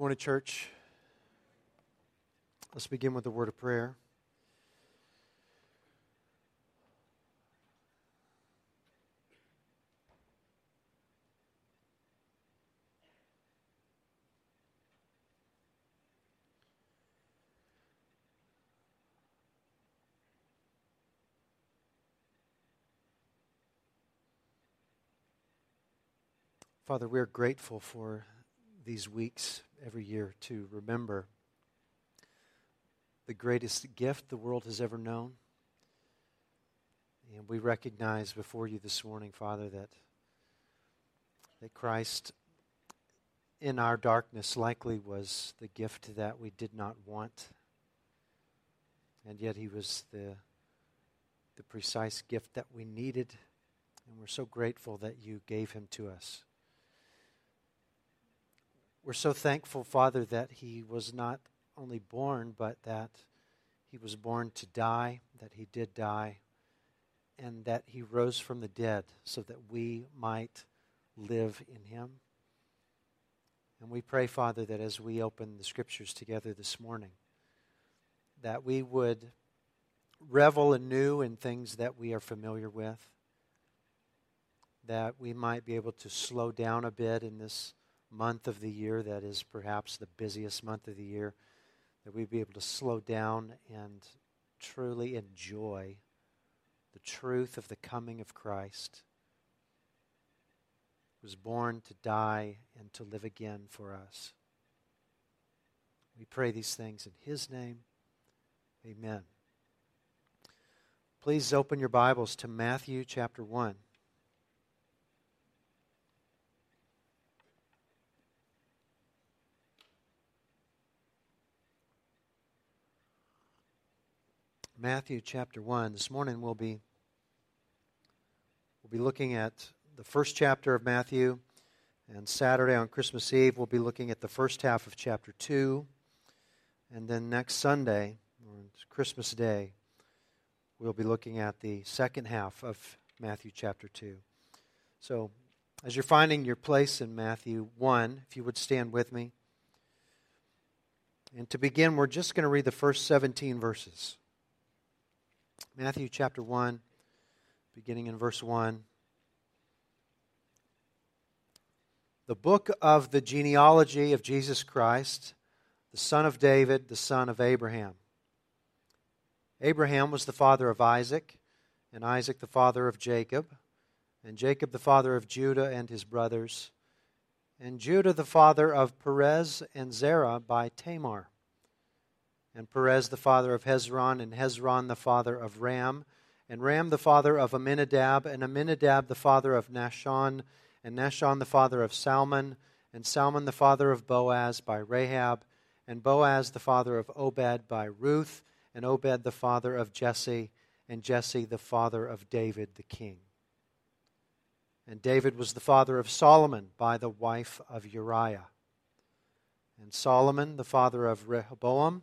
Morning, church. Let's begin with a word of prayer. Father, we're grateful for these weeks every year to remember the greatest gift the world has ever known. And we recognize before you this morning, Father, that, that Christ in our darkness likely was the gift that we did not want. And yet he was the, the precise gift that we needed. And we're so grateful that you gave him to us. We're so thankful, Father, that he was not only born, but that he was born to die, that he did die, and that he rose from the dead so that we might live in him. And we pray, Father, that as we open the scriptures together this morning, that we would revel anew in things that we are familiar with, that we might be able to slow down a bit in this month of the year that is perhaps the busiest month of the year, that we'd be able to slow down and truly enjoy the truth of the coming of Christ, who was born to die and to live again for us. We pray these things in His name. Amen. Please open your Bibles to Matthew chapter 1. Matthew chapter 1. This morning we'll be we'll be looking at the first chapter of Matthew and Saturday on Christmas Eve we'll be looking at the first half of chapter 2 and then next Sunday on Christmas Day we'll be looking at the second half of Matthew chapter 2. So as you're finding your place in Matthew 1, if you would stand with me. And to begin, we're just going to read the first 17 verses. Matthew chapter 1, beginning in verse 1. The book of the genealogy of Jesus Christ, the son of David, the son of Abraham. Abraham was the father of Isaac, and Isaac the father of Jacob, and Jacob the father of Judah and his brothers, and Judah the father of Perez and Zerah by Tamar and Perez the father of Hezron, and Hezron the father of Ram, and Ram the father of Amminadab, and Amminadab the father of Nahshon, and Nahshon the father of Salmon, and Salmon the father of Boaz by Rahab, and Boaz the father of Obed by Ruth, and Obed the father of Jesse, and Jesse the father of David the king. And David was the father of Solomon by the wife of Uriah. And Solomon the father of Rehoboam,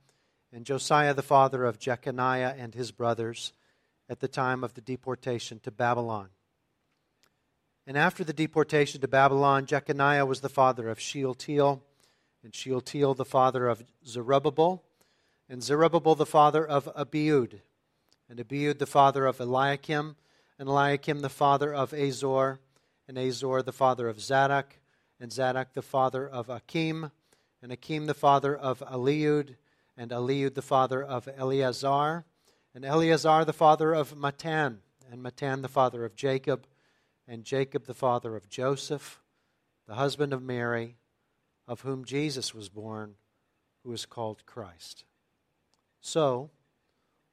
and Josiah the father of Jeconiah and his brothers at the time of the deportation to Babylon. And after the deportation to Babylon, Jeconiah was the father of Shealtiel, and Shealtiel the father of Zerubbabel, and Zerubbabel the father of Abiud, and Abiud the father of Eliakim, and Eliakim the father of Azor, and Azor the father of Zadok, and Zadok the father of Akim, and Akim the father of Eliud, and Eliud the father of Eleazar, and Eleazar the father of Matthan, and Matthan the father of Jacob, and Jacob the father of Joseph, the husband of Mary, of whom Jesus was born, who is called Christ. So,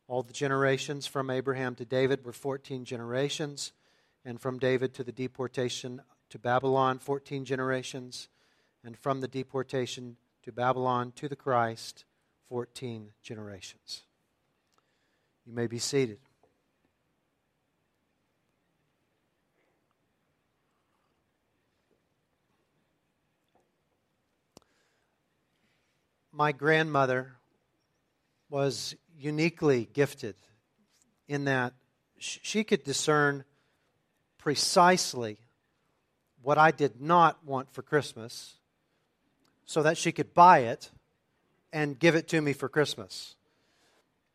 all the generations from Abraham to David were 14 generations, and from David to the deportation to Babylon, 14 generations, and from the deportation to Babylon to the Christ, 14 generations. You may be seated. My grandmother was uniquely gifted in that she could discern precisely what I did not want for Christmas so that she could buy it and give it to me for Christmas.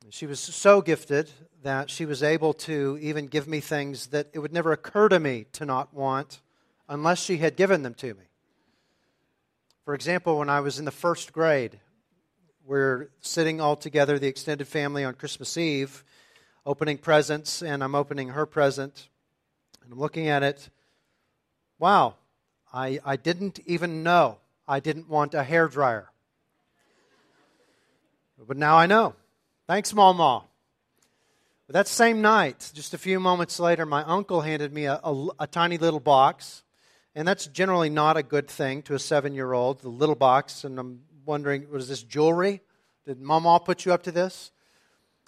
She was so gifted that she was able to even give me things that it would never occur to me to not want unless she had given them to me. For example, when I was in the first grade, we're sitting all together, the extended family, on Christmas Eve, opening presents, and I'm opening her present, and I'm looking at it. Wow, I, I didn't even know I didn't want a hair dryer. But now I know. Thanks, Mama. But that same night, just a few moments later, my uncle handed me a, a, a tiny little box. And that's generally not a good thing to a seven year old, the little box. And I'm wondering, was this jewelry? Did Mama put you up to this?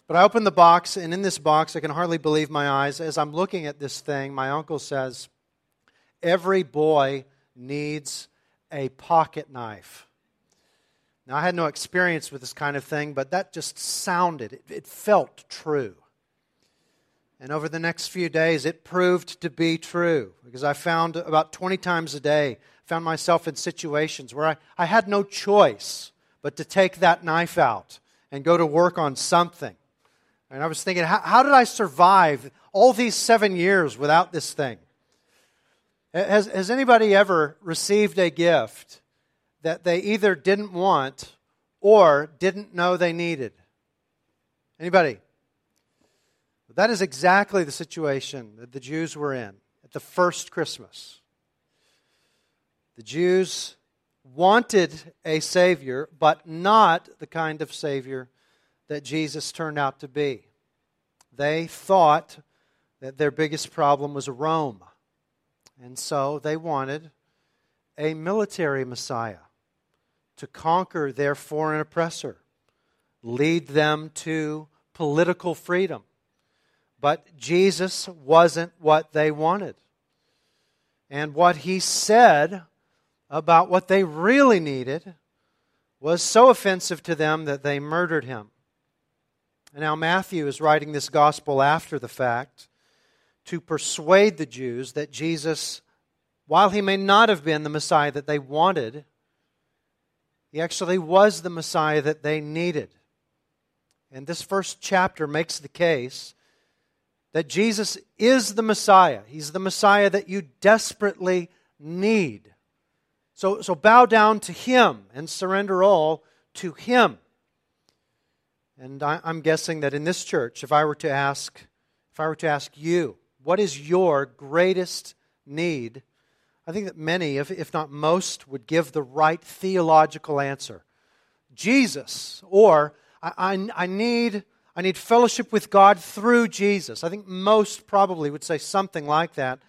But I open the box, and in this box, I can hardly believe my eyes. As I'm looking at this thing, my uncle says, Every boy needs a pocket knife. Now, I had no experience with this kind of thing, but that just sounded, it, it felt true. And over the next few days, it proved to be true because I found about 20 times a day, found myself in situations where I, I had no choice but to take that knife out and go to work on something. And I was thinking, how, how did I survive all these seven years without this thing? Has, has anybody ever received a gift that they either didn't want or didn't know they needed? Anybody? That is exactly the situation that the Jews were in at the first Christmas. The Jews wanted a Savior, but not the kind of Savior that Jesus turned out to be. They thought that their biggest problem was Rome. And so they wanted a military Messiah to conquer their foreign oppressor, lead them to political freedom. But Jesus wasn't what they wanted. And what he said about what they really needed was so offensive to them that they murdered him. And now Matthew is writing this gospel after the fact to persuade the Jews that Jesus, while he may not have been the Messiah that they wanted, he actually was the Messiah that they needed. And this first chapter makes the case that Jesus is the Messiah. He's the Messiah that you desperately need. So, so bow down to Him and surrender all to Him. And I, I'm guessing that in this church, if I were to ask, if I were to ask you, what is your greatest need? I think that many, if, if not most, would give the right theological answer Jesus, or I, I, I, need, I need fellowship with God through Jesus. I think most probably would say something like that.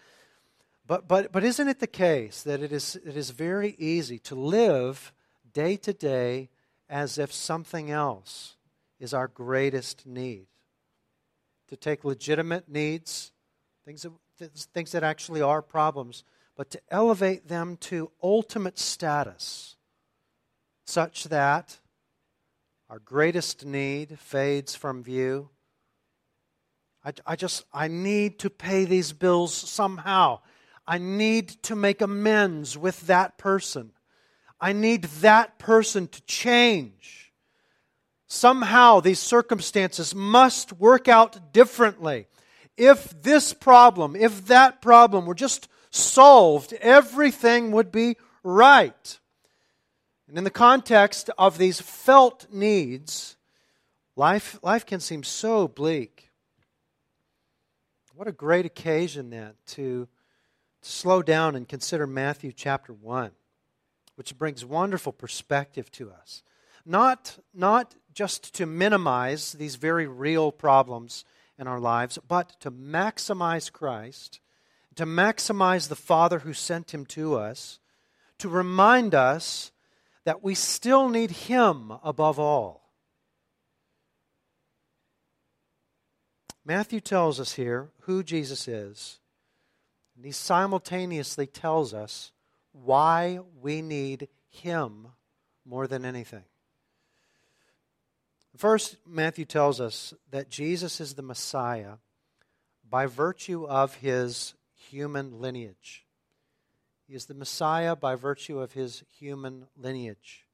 But, but, but isn't it the case that it is, it is very easy to live day to day as if something else is our greatest need? To take legitimate needs things that, things that actually are problems, but to elevate them to ultimate status such that our greatest need fades from view. I, I just, I need to pay these bills somehow. I need to make amends with that person. I need that person to change. Somehow, these circumstances must work out differently if this problem, if that problem were just solved, everything would be right. And in the context of these felt needs, life, life can seem so bleak. What a great occasion then to, to slow down and consider Matthew chapter 1, which brings wonderful perspective to us. Not, not just to minimize these very real problems in our lives, but to maximize Christ, to maximize the Father who sent him to us, to remind us that we still need him above all. Matthew tells us here who Jesus is, and he simultaneously tells us why we need him more than anything. First, Matthew tells us that Jesus is the Messiah by virtue of his human lineage. He is the Messiah by virtue of his human lineage.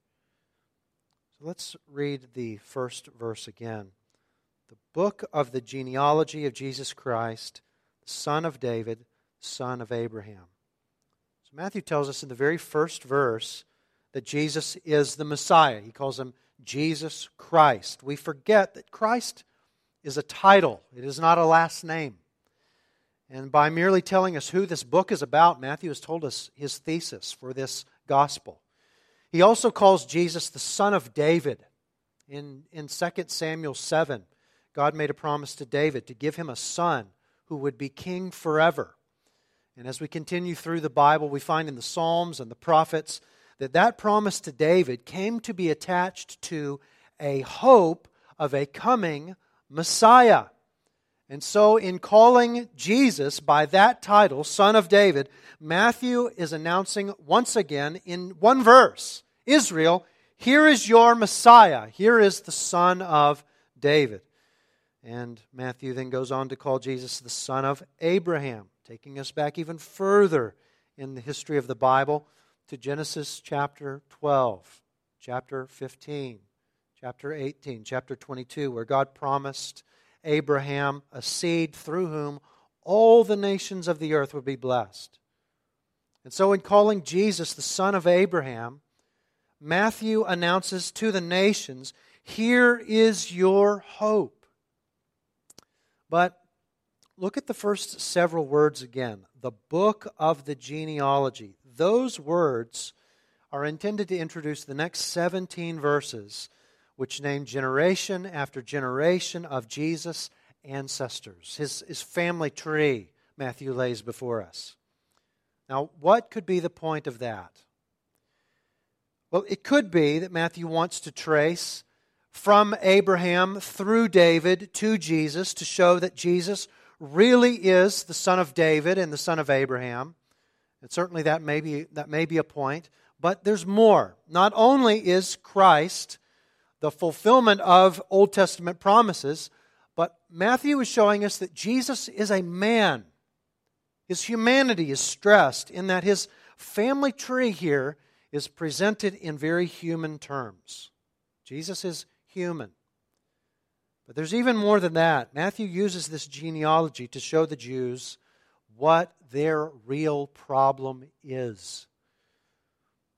So let's read the first verse again. The book of the genealogy of Jesus Christ, the son of David, son of Abraham. So Matthew tells us in the very first verse that Jesus is the Messiah. He calls him Jesus Christ. We forget that Christ is a title, it is not a last name. And by merely telling us who this book is about, Matthew has told us his thesis for this gospel. He also calls Jesus the son of David. In, in 2 Samuel 7, God made a promise to David to give him a son who would be king forever. And as we continue through the Bible, we find in the Psalms and the prophets that that promise to David came to be attached to a hope of a coming Messiah. And so, in calling Jesus by that title, Son of David, Matthew is announcing once again in one verse Israel, here is your Messiah. Here is the Son of David. And Matthew then goes on to call Jesus the Son of Abraham, taking us back even further in the history of the Bible to Genesis chapter 12, chapter 15, chapter 18, chapter 22, where God promised Abraham a seed through whom all the nations of the earth would be blessed. And so, in calling Jesus the son of Abraham, Matthew announces to the nations, Here is your hope. But look at the first several words again the book of the genealogy those words are intended to introduce the next 17 verses, which name generation after generation of Jesus' ancestors, his, his family tree, Matthew lays before us. Now, what could be the point of that? Well, it could be that Matthew wants to trace from Abraham through David to Jesus to show that Jesus really is the son of David and the son of Abraham. And certainly that may be, that may be a point. But there's more. Not only is Christ the fulfillment of Old Testament promises, but Matthew is showing us that Jesus is a man. His humanity is stressed in that his family tree here is presented in very human terms. Jesus is human. But there's even more than that. Matthew uses this genealogy to show the Jews what their real problem is.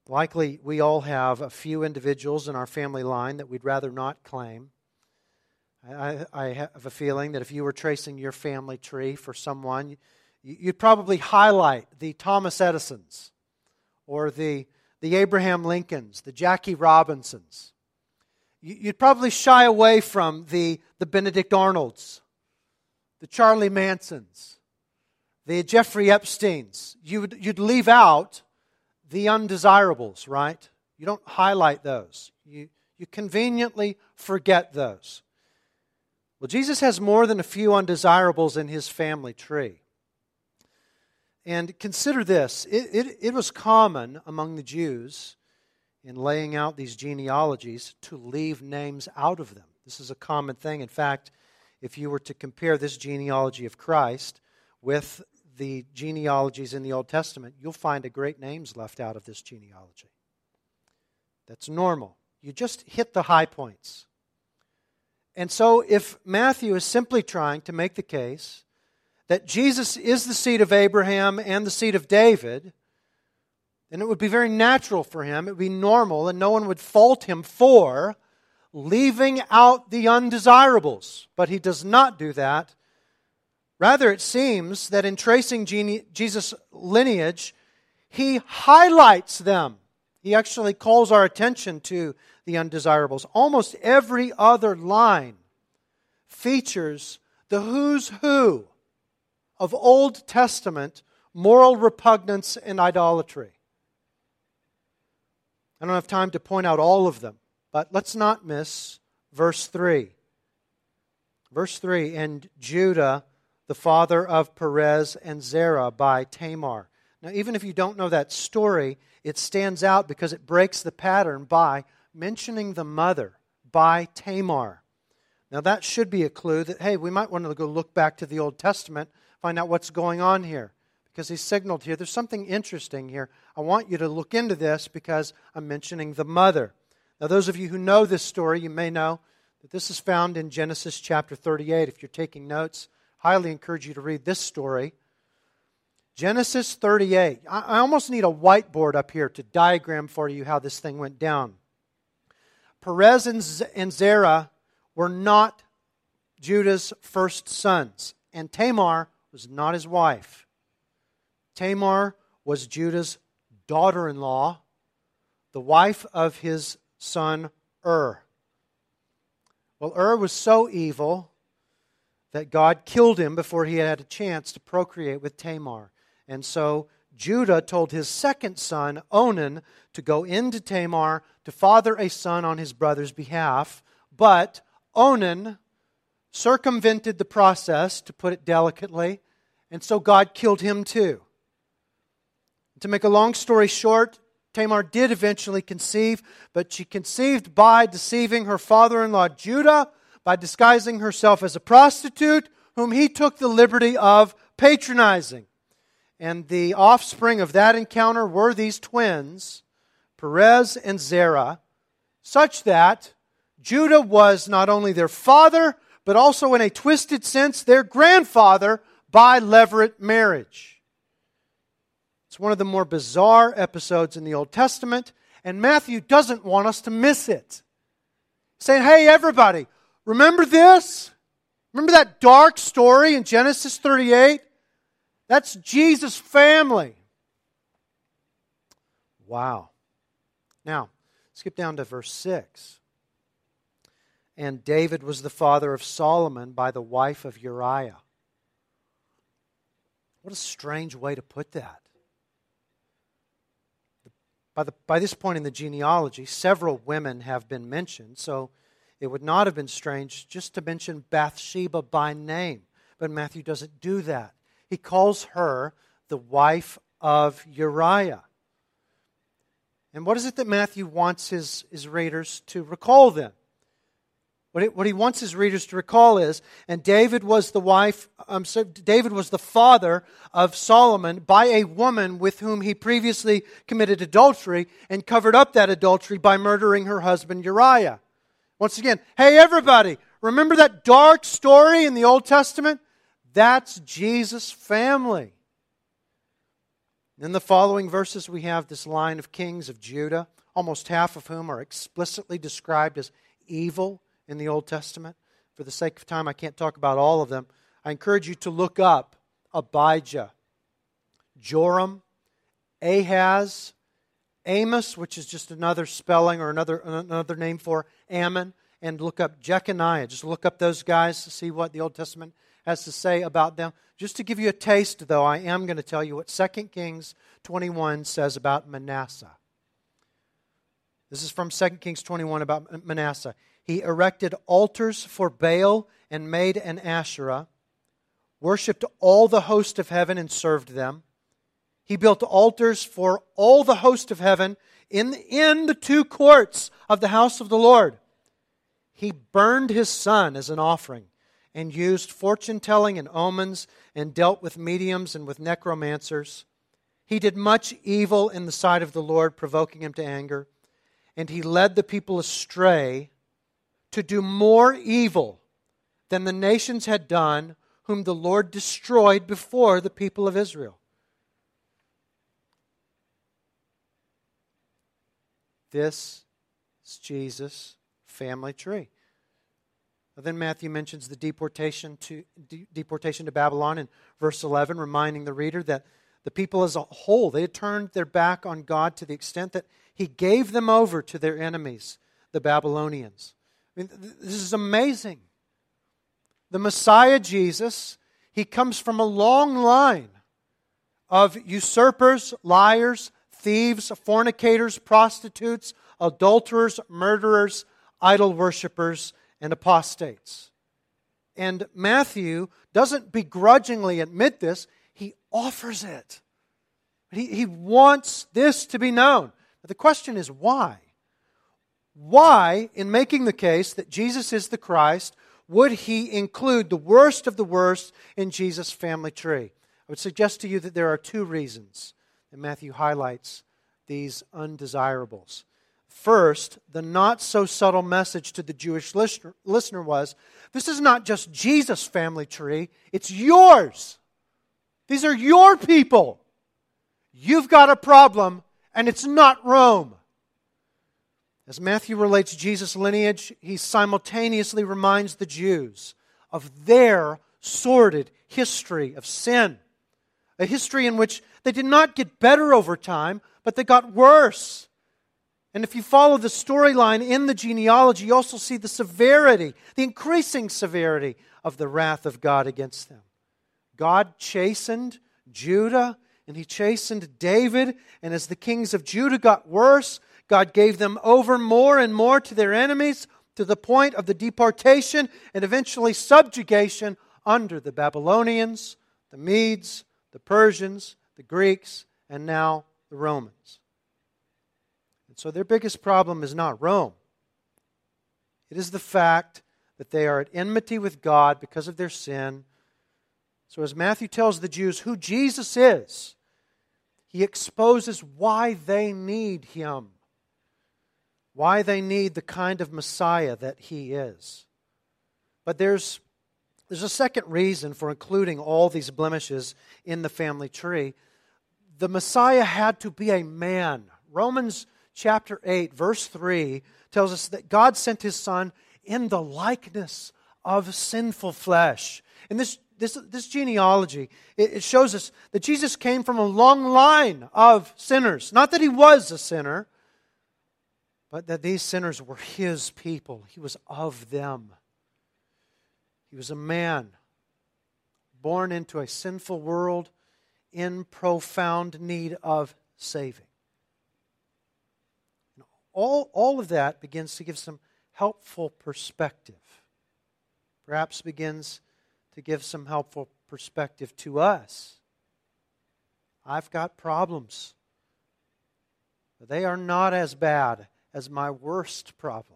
Likely, we all have a few individuals in our family line that we'd rather not claim. I, I have a feeling that if you were tracing your family tree for someone, you'd probably highlight the Thomas Edisons or the, the Abraham Lincolns, the Jackie Robinsons. You'd probably shy away from the, the Benedict Arnolds, the Charlie Mansons, the Jeffrey Epsteins, you would, you'd leave out the undesirables, right? You don't highlight those. You, you conveniently forget those. Well, Jesus has more than a few undesirables in his family tree. And consider this it, it, it, was common among the Jews in laying out these genealogies to leave names out of them. This is a common thing. In fact, if you were to compare this genealogy of Christ with the genealogies in the Old Testament, you'll find a great names left out of this genealogy. That's normal. You just hit the high points. And so, if Matthew is simply trying to make the case that Jesus is the seed of Abraham and the seed of David, then it would be very natural for him, it would be normal, and no one would fault him for leaving out the undesirables. But he does not do that Rather, it seems that in tracing Jesus' lineage, he highlights them. He actually calls our attention to the undesirables. Almost every other line features the who's who of Old Testament moral repugnance and idolatry. I don't have time to point out all of them, but let's not miss verse 3. Verse 3 And Judah, the father of Perez and Zerah by Tamar. Now, even if you don't know that story, it stands out because it breaks the pattern by mentioning the mother by Tamar. Now, that should be a clue that, hey, we might want to go look back to the Old Testament, find out what's going on here. Because he signaled here, there's something interesting here. I want you to look into this because I'm mentioning the mother. Now, those of you who know this story, you may know that this is found in Genesis chapter 38. If you're taking notes, highly encourage you to read this story. Genesis 38. I almost need a whiteboard up here to diagram for you how this thing went down. Perez and Zerah were not Judah's first sons, and Tamar was not his wife. Tamar was Judah's daughter in law, the wife of his son Ur. Well, Ur was so evil that God killed him before he had a chance to procreate with Tamar. And so Judah told his second son, Onan, to go into Tamar to father a son on his brother's behalf. But Onan circumvented the process, to put it delicately, and so God killed him too. To make a long story short, Tamar did eventually conceive, but she conceived by deceiving her father in law Judah, by disguising herself as a prostitute, whom he took the liberty of patronizing. And the offspring of that encounter were these twins, Perez and Zerah, such that Judah was not only their father, but also in a twisted sense their grandfather by levirate marriage. It's one of the more bizarre episodes in the Old Testament, and Matthew doesn't want us to miss it. Saying, hey, everybody, remember this? Remember that dark story in Genesis 38? That's Jesus' family. Wow. Now, skip down to verse 6. And David was the father of Solomon by the wife of Uriah. What a strange way to put that. By, the, by this point in the genealogy, several women have been mentioned, so it would not have been strange just to mention Bathsheba by name. But Matthew doesn't do that. He calls her the wife of Uriah. And what is it that Matthew wants his, his readers to recall then? What, it, what he wants his readers to recall is, and David was the wife, um, so David was the father of Solomon by a woman with whom he previously committed adultery and covered up that adultery by murdering her husband Uriah. Once again, hey everybody, remember that dark story in the Old Testament? That's Jesus' family. In the following verses, we have this line of kings of Judah, almost half of whom are explicitly described as evil in the Old Testament. For the sake of time, I can't talk about all of them. I encourage you to look up Abijah, Joram, Ahaz, Amos, which is just another spelling or another, another name for Amon, and look up Jeconiah. Just look up those guys to see what the Old Testament has to say about them. Just to give you a taste, though, I am going to tell you what 2 Kings 21 says about Manasseh. This is from 2 Kings 21 about Manasseh. He erected altars for Baal and made an Asherah, worshipped all the host of heaven and served them. He built altars for all the host of heaven in, in the two courts of the house of the Lord. He burned his son as an offering and used fortune telling and omens and dealt with mediums and with necromancers. He did much evil in the sight of the Lord, provoking him to anger. And he led the people astray to do more evil than the nations had done, whom the Lord destroyed before the people of Israel. This is Jesus' family tree. Then Matthew mentions the deportation to, de- deportation to Babylon in verse 11, reminding the reader that the people as a whole, they had turned their back on God to the extent that he gave them over to their enemies, the Babylonians. I mean, this is amazing. The Messiah Jesus, he comes from a long line of usurpers, liars, thieves, fornicators, prostitutes, adulterers, murderers, idol worshippers, and apostates. And Matthew doesn't begrudgingly admit this, he offers it. He, he wants this to be known. But the question is why? Why, in making the case that Jesus is the Christ, would he include the worst of the worst in Jesus' family tree? I would suggest to you that there are two reasons that Matthew highlights these undesirables. First, the not so subtle message to the Jewish listener, listener was this is not just Jesus' family tree, it's yours. These are your people. You've got a problem, and it's not Rome. As Matthew relates Jesus' lineage, he simultaneously reminds the Jews of their sordid history of sin, a history in which they did not get better over time, but they got worse. And if you follow the storyline in the genealogy, you also see the severity, the increasing severity of the wrath of God against them. God chastened Judah and he chastened David, and as the kings of Judah got worse, God gave them over more and more to their enemies to the point of the deportation and eventually subjugation under the Babylonians, the Medes, the Persians, the Greeks, and now the Romans. And so their biggest problem is not Rome. It is the fact that they are at enmity with God because of their sin. So, as Matthew tells the Jews who Jesus is, he exposes why they need him, why they need the kind of Messiah that he is. But there's, there's a second reason for including all these blemishes in the family tree the Messiah had to be a man. Romans chapter 8, verse 3 tells us that God sent his Son in the likeness of sinful flesh. And this, this, this genealogy, it, it shows us that Jesus came from a long line of sinners. Not that he was a sinner, but that these sinners were his people. He was of them. He was a man born into a sinful world in profound need of saving. All, all of that begins to give some helpful perspective. Perhaps begins to give some helpful perspective to us. I've got problems, but they are not as bad as my worst problem.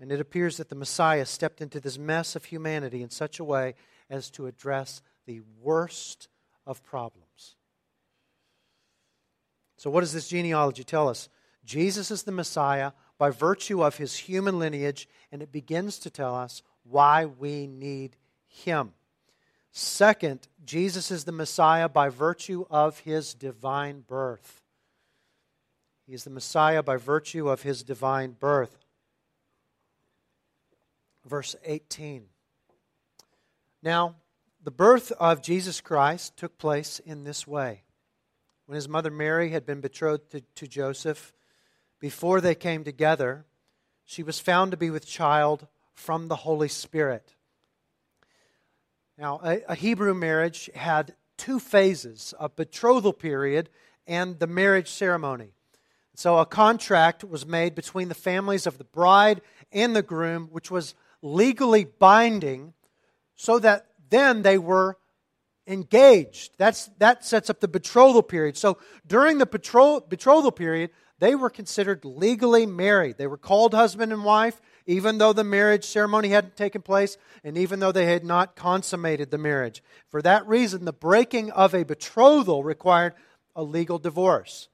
And it appears that the Messiah stepped into this mess of humanity in such a way as to address the worst of problems. So, what does this genealogy tell us? Jesus is the Messiah by virtue of his human lineage, and it begins to tell us why we need him. Second, Jesus is the Messiah by virtue of his divine birth. He is the Messiah by virtue of his divine birth. Verse 18. Now, the birth of Jesus Christ took place in this way. When his mother Mary had been betrothed to, to, Joseph, before they came together, she was found to be with child from the Holy Spirit. Now, a, a Hebrew marriage had two phases a betrothal period and the marriage ceremony. So, a contract was made between the families of the bride and the groom, which was legally binding, so that then they were engaged. That's, that sets up the betrothal period. So during the betrothal period, they were considered legally married. They were called husband and wife, even though the marriage ceremony hadn't taken place and even though they had not consummated the marriage. For that reason, the breaking of a betrothal required a legal divorce.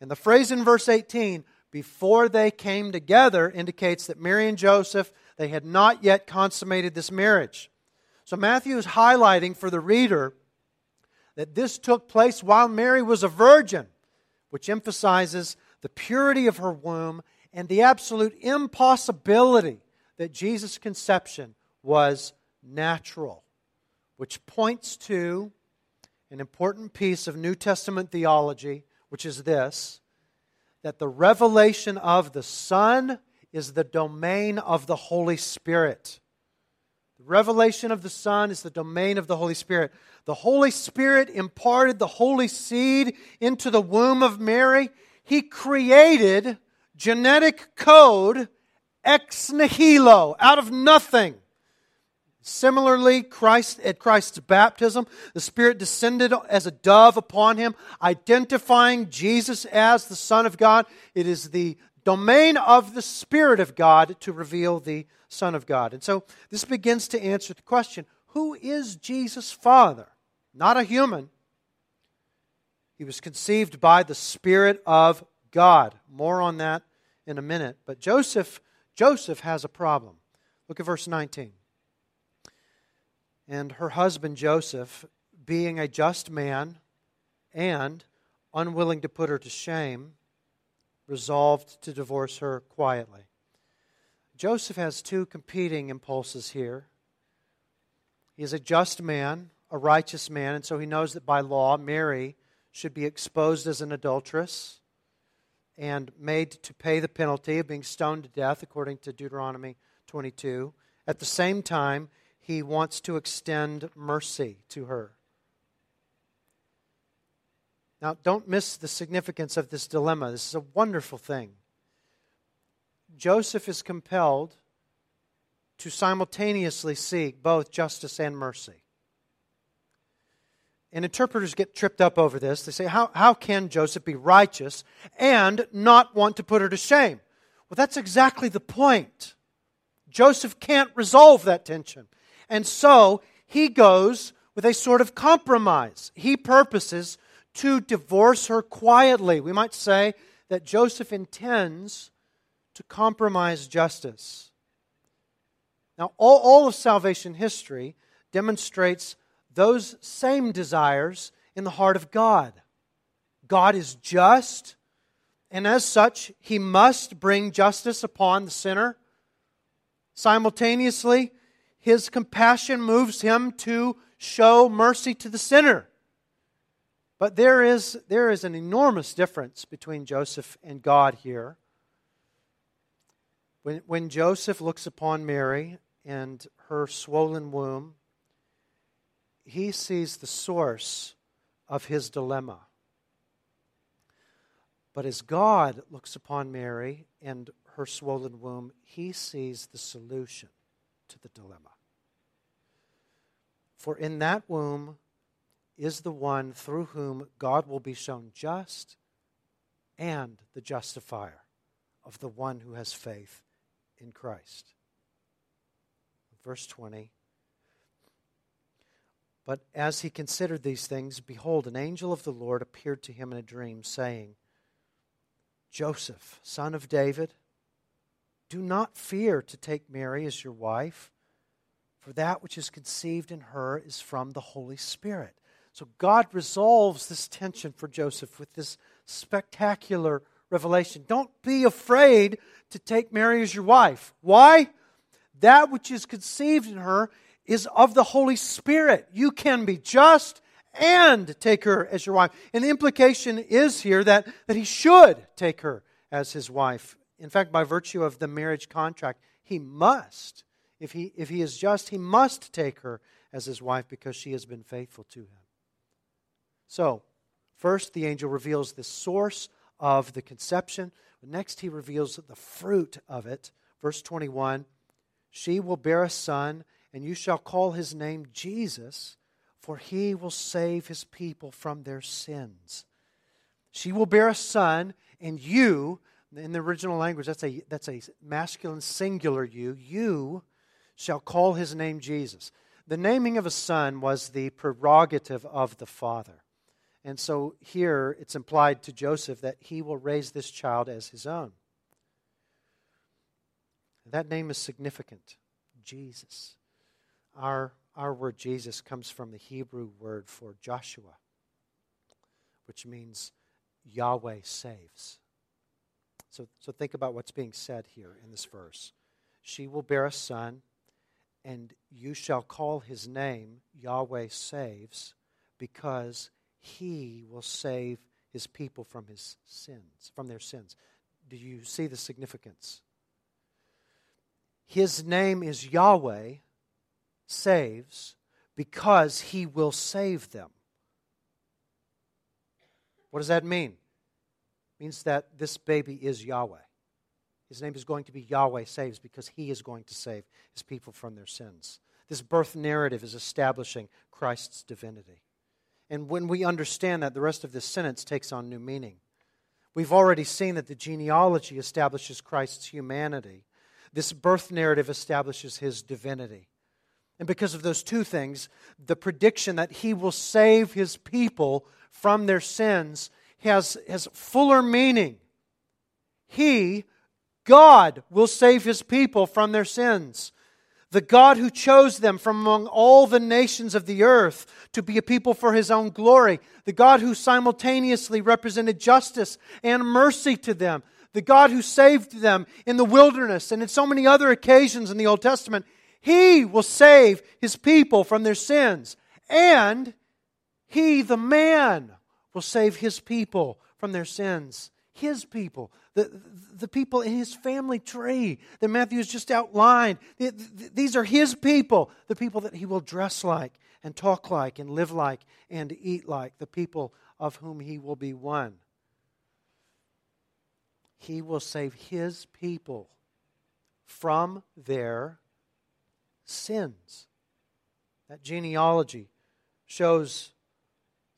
And the phrase in verse 18, before they came together, indicates that Mary and Joseph, they had not yet consummated this marriage. So Matthew is highlighting for the reader that this took place while Mary was a virgin, which emphasizes the purity of her womb and the absolute impossibility that Jesus' conception was natural, which points to an important piece of New Testament theology, which is this that the revelation of the Son is the domain of the Holy Spirit. The revelation of the Son is the domain of the Holy Spirit. The Holy Spirit imparted the holy seed into the womb of Mary. He created genetic code ex nihilo, out of nothing. Similarly, Christ at Christ's baptism, the Spirit descended as a dove upon him, identifying Jesus as the Son of God. It is the domain of the Spirit of God to reveal the Son of God. And so this begins to answer the question who is Jesus' Father? Not a human. He was conceived by the Spirit of God. More on that in a minute. But Joseph, Joseph has a problem. Look at verse 19. And her husband Joseph, being a just man and unwilling to put her to shame, resolved to divorce her quietly. Joseph has two competing impulses here. He is a just man, a righteous man, and so he knows that by law, Mary should be exposed as an adulteress and made to pay the penalty of being stoned to death, according to Deuteronomy 22. At the same time, he wants to extend mercy to her. Now, don't miss the significance of this dilemma. This is a wonderful thing. Joseph is compelled to simultaneously seek both justice and mercy. And interpreters get tripped up over this. They say, how, how can Joseph be righteous and not want to put her to shame? Well, that's exactly the point. Joseph can't resolve that tension. And so he goes with a sort of compromise. He purposes to divorce her quietly. We might say that Joseph intends to compromise justice. Now, all, all of salvation history demonstrates those same desires in the heart of God. God is just, and as such, he must bring justice upon the sinner. Simultaneously, his compassion moves him to show mercy to the sinner. But there is, there is an enormous difference between Joseph and God here. When, when Joseph looks upon Mary and her swollen womb, he sees the source of his dilemma. But as God looks upon Mary and her swollen womb, he sees the solution to the dilemma. For in that womb is the one through whom God will be shown just and the justifier of the one who has faith in Christ. Verse 20 But as he considered these things, behold, an angel of the Lord appeared to him in a dream, saying, Joseph, son of David, do not fear to take Mary as your wife, for that which is conceived in her is from the Holy Spirit. So God resolves this tension for Joseph with this spectacular revelation. Don't be afraid to take Mary as your wife. Why? That which is conceived in her is of the Holy Spirit. You can be just and take her as your wife. And the implication is here that, that he should take her as his wife. In fact, by virtue of the marriage contract, he must. If he, if he is just, he must take her as his wife because she has been faithful to him. So, first, the angel reveals the source of the conception. Next, he reveals the fruit of it. Verse 21 She will bear a son, and you shall call his name Jesus, for he will save his people from their sins. She will bear a son, and you, in the original language, that's a, that's a masculine singular you, you shall call his name Jesus. The naming of a son was the prerogative of the father. And so here it's implied to Joseph that he will raise this child as his own. That name is significant Jesus. Our, our word Jesus comes from the Hebrew word for Joshua, which means Yahweh saves. So, so think about what's being said here in this verse. She will bear a son, and you shall call his name Yahweh saves, because he will save his people from his sins, from their sins. Do you see the significance? His name is Yahweh, saves, because he will save them. What does that mean? It means that this baby is Yahweh. His name is going to be Yahweh saves because he is going to save his people from their sins. This birth narrative is establishing Christ's divinity. And when we understand that, the rest of this sentence takes on new meaning. We've already seen that the genealogy establishes Christ's humanity. This birth narrative establishes his divinity. And because of those two things, the prediction that he will save his people from their sins has, has fuller meaning. He, God, will save his people from their sins. The God who chose them from among all the nations of the earth to be a people for his own glory. The God who simultaneously represented justice and mercy to them. The God who saved them in the wilderness and in so many other occasions in the Old Testament. He will save his people from their sins. And he, the man, will save his people from their sins. His people, the, the people in his family tree that Matthew has just outlined. These are his people, the people that he will dress like and talk like and live like and eat like, the people of whom he will be one. He will save his people from their sins. That genealogy shows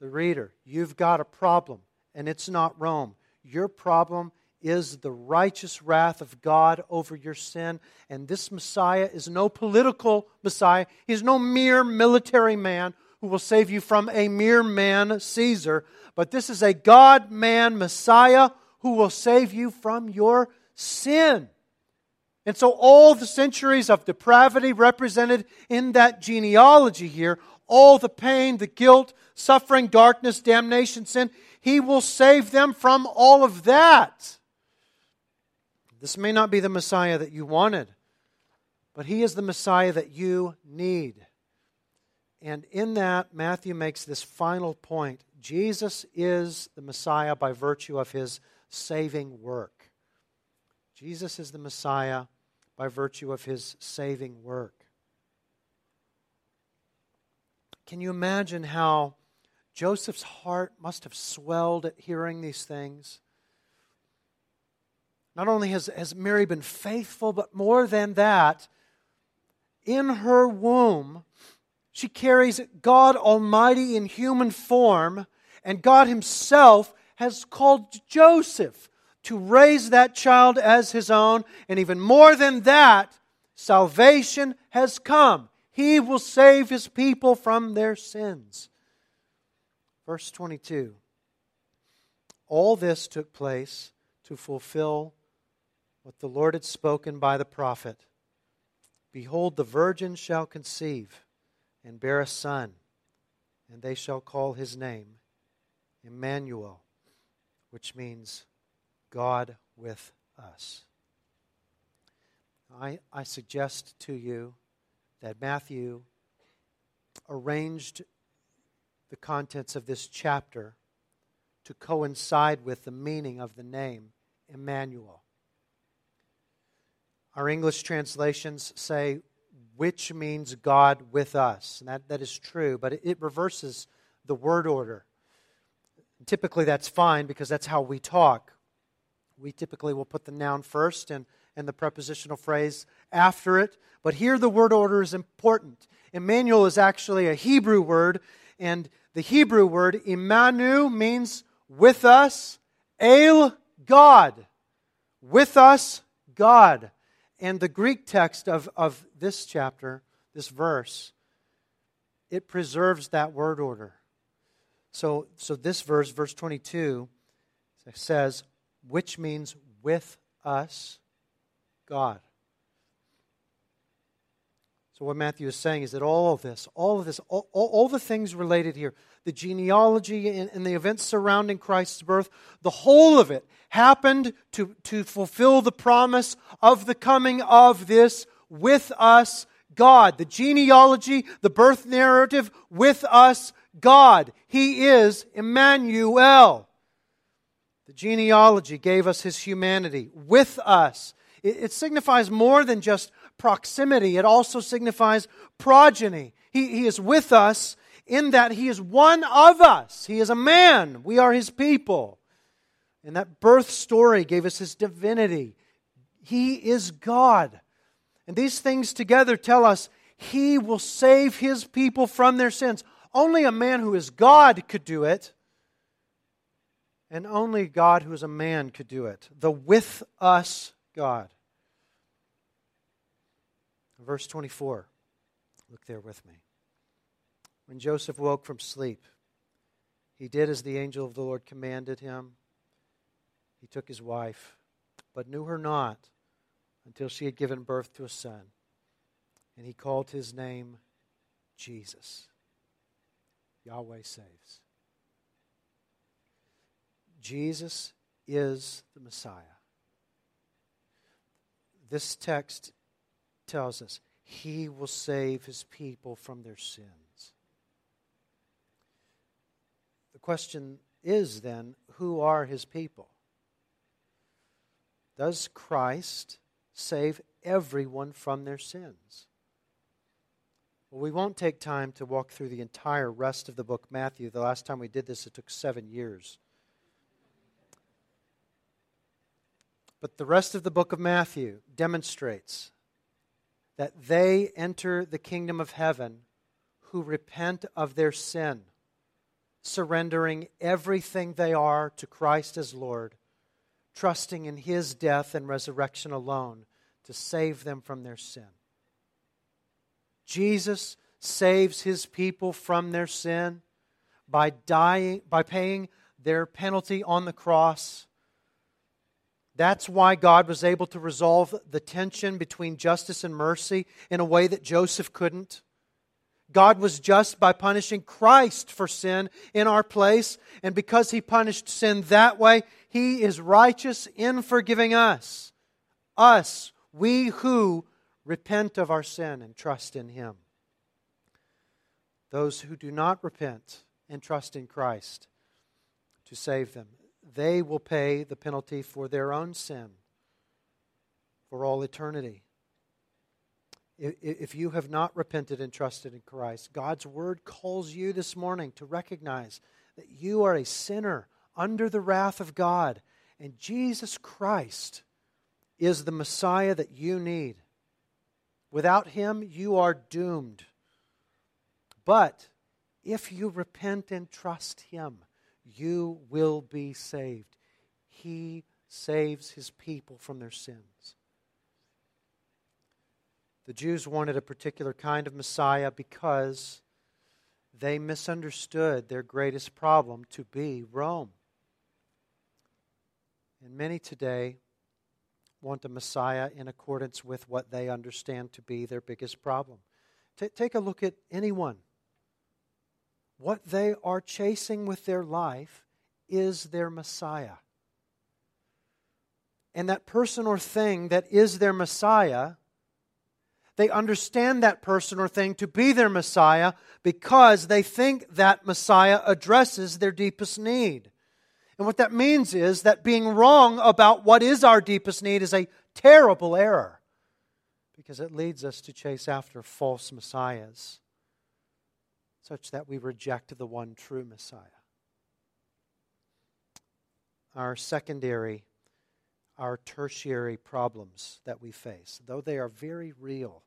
the reader you've got a problem, and it's not Rome. Your problem is the righteous wrath of God over your sin. And this Messiah is no political Messiah. He's no mere military man who will save you from a mere man, Caesar. But this is a God man Messiah who will save you from your sin. And so, all the centuries of depravity represented in that genealogy here, all the pain, the guilt, suffering, darkness, damnation, sin, he will save them from all of that. This may not be the Messiah that you wanted, but he is the Messiah that you need. And in that, Matthew makes this final point Jesus is the Messiah by virtue of his saving work. Jesus is the Messiah by virtue of his saving work. Can you imagine how Joseph's heart must have swelled at hearing these things? Not only has, has Mary been faithful, but more than that, in her womb, she carries God Almighty in human form, and God Himself has called Joseph to raise that child as his own. And even more than that, salvation has come. He will save His people from their sins. Verse 22 All this took place to fulfill what the Lord had spoken by the prophet Behold, the virgin shall conceive and bear a son, and they shall call his name Emmanuel, which means God with us. I, I suggest to you that Matthew arranged the contents of this chapter to coincide with the meaning of the name Emmanuel. Our English translations say, which means God with us. And that, that is true, but it, it reverses the word order. Typically, that's fine because that's how we talk. We typically will put the noun first and, and the prepositional phrase after it. But here, the word order is important. Emmanuel is actually a Hebrew word, and the Hebrew word Imanu means with us, El God. With us, God. And the Greek text of, of this chapter, this verse, it preserves that word order. So, so this verse, verse 22, says, which means with us, God. So, what Matthew is saying is that all of this, all of this, all, all, all the things related here, the genealogy and, and, the events surrounding Christ's birth, the whole of it happened to, to fulfill the promise of the coming of this with us God. The genealogy, the birth narrative with us God. He is Emmanuel. The genealogy gave us his humanity with us. It, it signifies more than just proximity, it also signifies progeny. He, he is with us in that he is one of us. He is a man. We are his people. And that birth story gave us his divinity. He is God. And these things together tell us He will save his people from their sins. Only a man who is God could do it. And only God who is a man could do it. The with us God. Verse 24. Look there with me. When Joseph woke from sleep, he did as the angel of the Lord commanded him. He took his wife, but knew her not until she had given birth to a son. And he called his name Jesus. Yahweh saves. Jesus is the Messiah. This text tells us he will save his people from their sins. The question is then who are his people? Does Christ save everyone from their sins? Well, we won't take time to walk through the entire rest of the book Matthew. The last time we did this, it took seven years. But the rest of the book of Matthew demonstrates that they enter the kingdom of heaven who repent of their sin, surrendering everything they are to Christ as Lord, trusting in his death and resurrection alone to save them from their sin. Jesus saves his people from their sin by dying by paying their penalty on the cross that's why God was able to resolve the tension between justice and mercy in a way that Joseph couldn't. God was just by punishing Christ for sin in our place, and because he punished sin that way, he is righteous in forgiving us. Us, we who repent of our sin and trust in him. Those who do not repent and trust in Christ to save them they will pay the penalty for their own sin for all eternity. If you have not repented and trusted in Christ, God's word calls you this morning to recognize that you are a sinner under the wrath of God, and Jesus Christ is the Messiah that you need. Without him, you are doomed. But if you repent and trust him, you will be saved. He saves his people from their sins. The Jews wanted a particular kind of Messiah because they misunderstood their greatest problem to be Rome. And many today want a Messiah in accordance with what they understand to be their biggest problem. T- take a look at anyone what they are chasing with their life is their Messiah. And that person or thing that is their Messiah, they understand that person or thing to be their Messiah because they think that Messiah addresses their deepest need. And what that means is that being wrong about what is our deepest need is a terrible error because it leads us to chase after false messiahs such that we reject the one true Messiah. Our secondary, our tertiary problems that we face, though they are very real,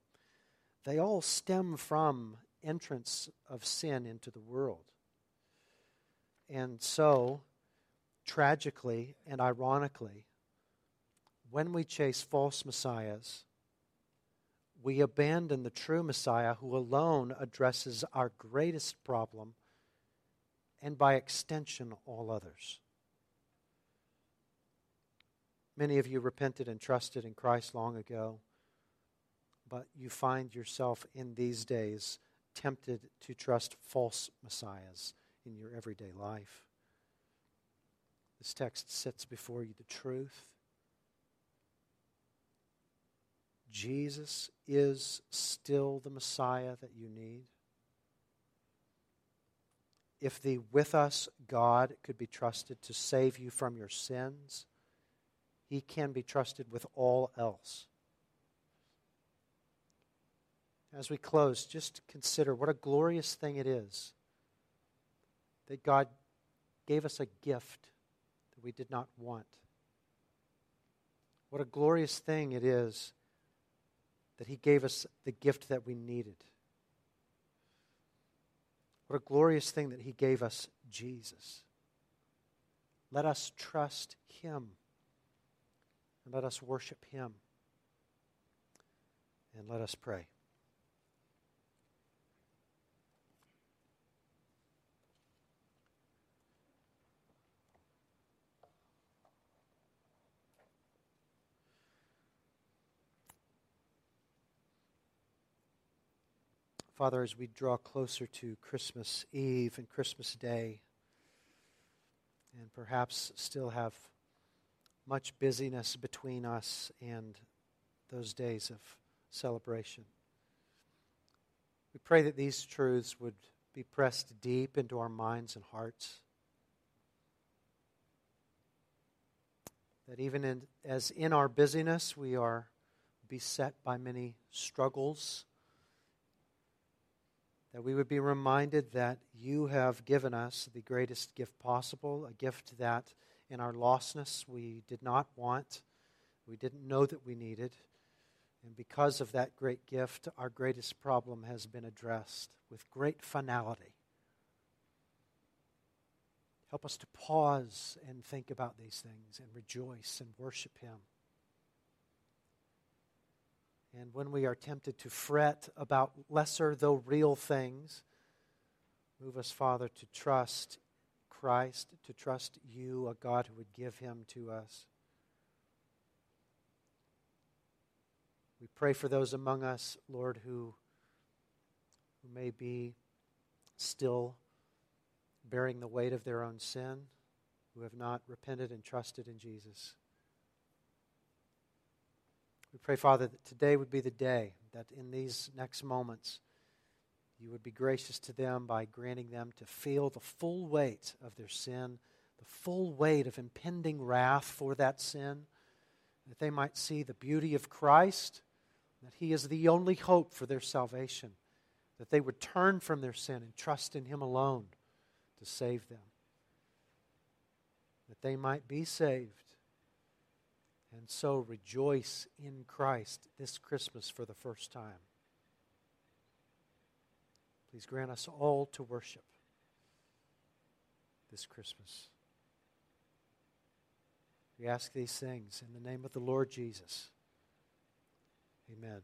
they all stem from entrance of sin into the world. And so, tragically and ironically, when we chase false messiahs, we abandon the true Messiah who alone addresses our greatest problem and by extension all others. Many of you repented and trusted in Christ long ago, but you find yourself in these days tempted to trust false messiahs in your everyday life. This text sets before you the truth Jesus is still the Messiah that you need? If the with us God could be trusted to save you from your sins, he can be trusted with all else. As we close, just consider what a glorious thing it is that God gave us a gift that we did not want. What a glorious thing it is that He gave us the gift that we needed. What a glorious thing that He gave us Jesus. Let us trust Him and let us worship Him. And let us pray. Father, as we draw closer to Christmas Eve and Christmas Day, and perhaps still have much busyness between us and those days of celebration, we pray that these truths would be pressed deep into our minds and hearts. That even in, as in our busyness, we are beset by many struggles that we would be reminded that you have given us the greatest gift possible, a gift that in our lostness we did not want, we didn't know that we needed. And because of that great gift, our greatest problem has been addressed with great finality. Help us to pause and think about these things and rejoice and worship Him. And when we are tempted to fret about lesser, though real things, move us, Father, to trust Christ, to trust you, a God who would give him to us. We pray for those among us, Lord, who, who may be still bearing the weight of their own sin, who have not repented and trusted in Jesus. We pray, Father, that today would be the day that in these next moments you would be gracious to them by granting them to feel the full weight of their sin, the full weight of impending wrath for that sin, that they might see the beauty of Christ, that He is the only hope for their salvation, that they would turn from their sin and trust in Him alone to save them, that they might be saved and so rejoice in Christ this Christmas for the first time. Please grant us all to worship this Christmas. We ask these things in the name of the Lord Jesus. Amen.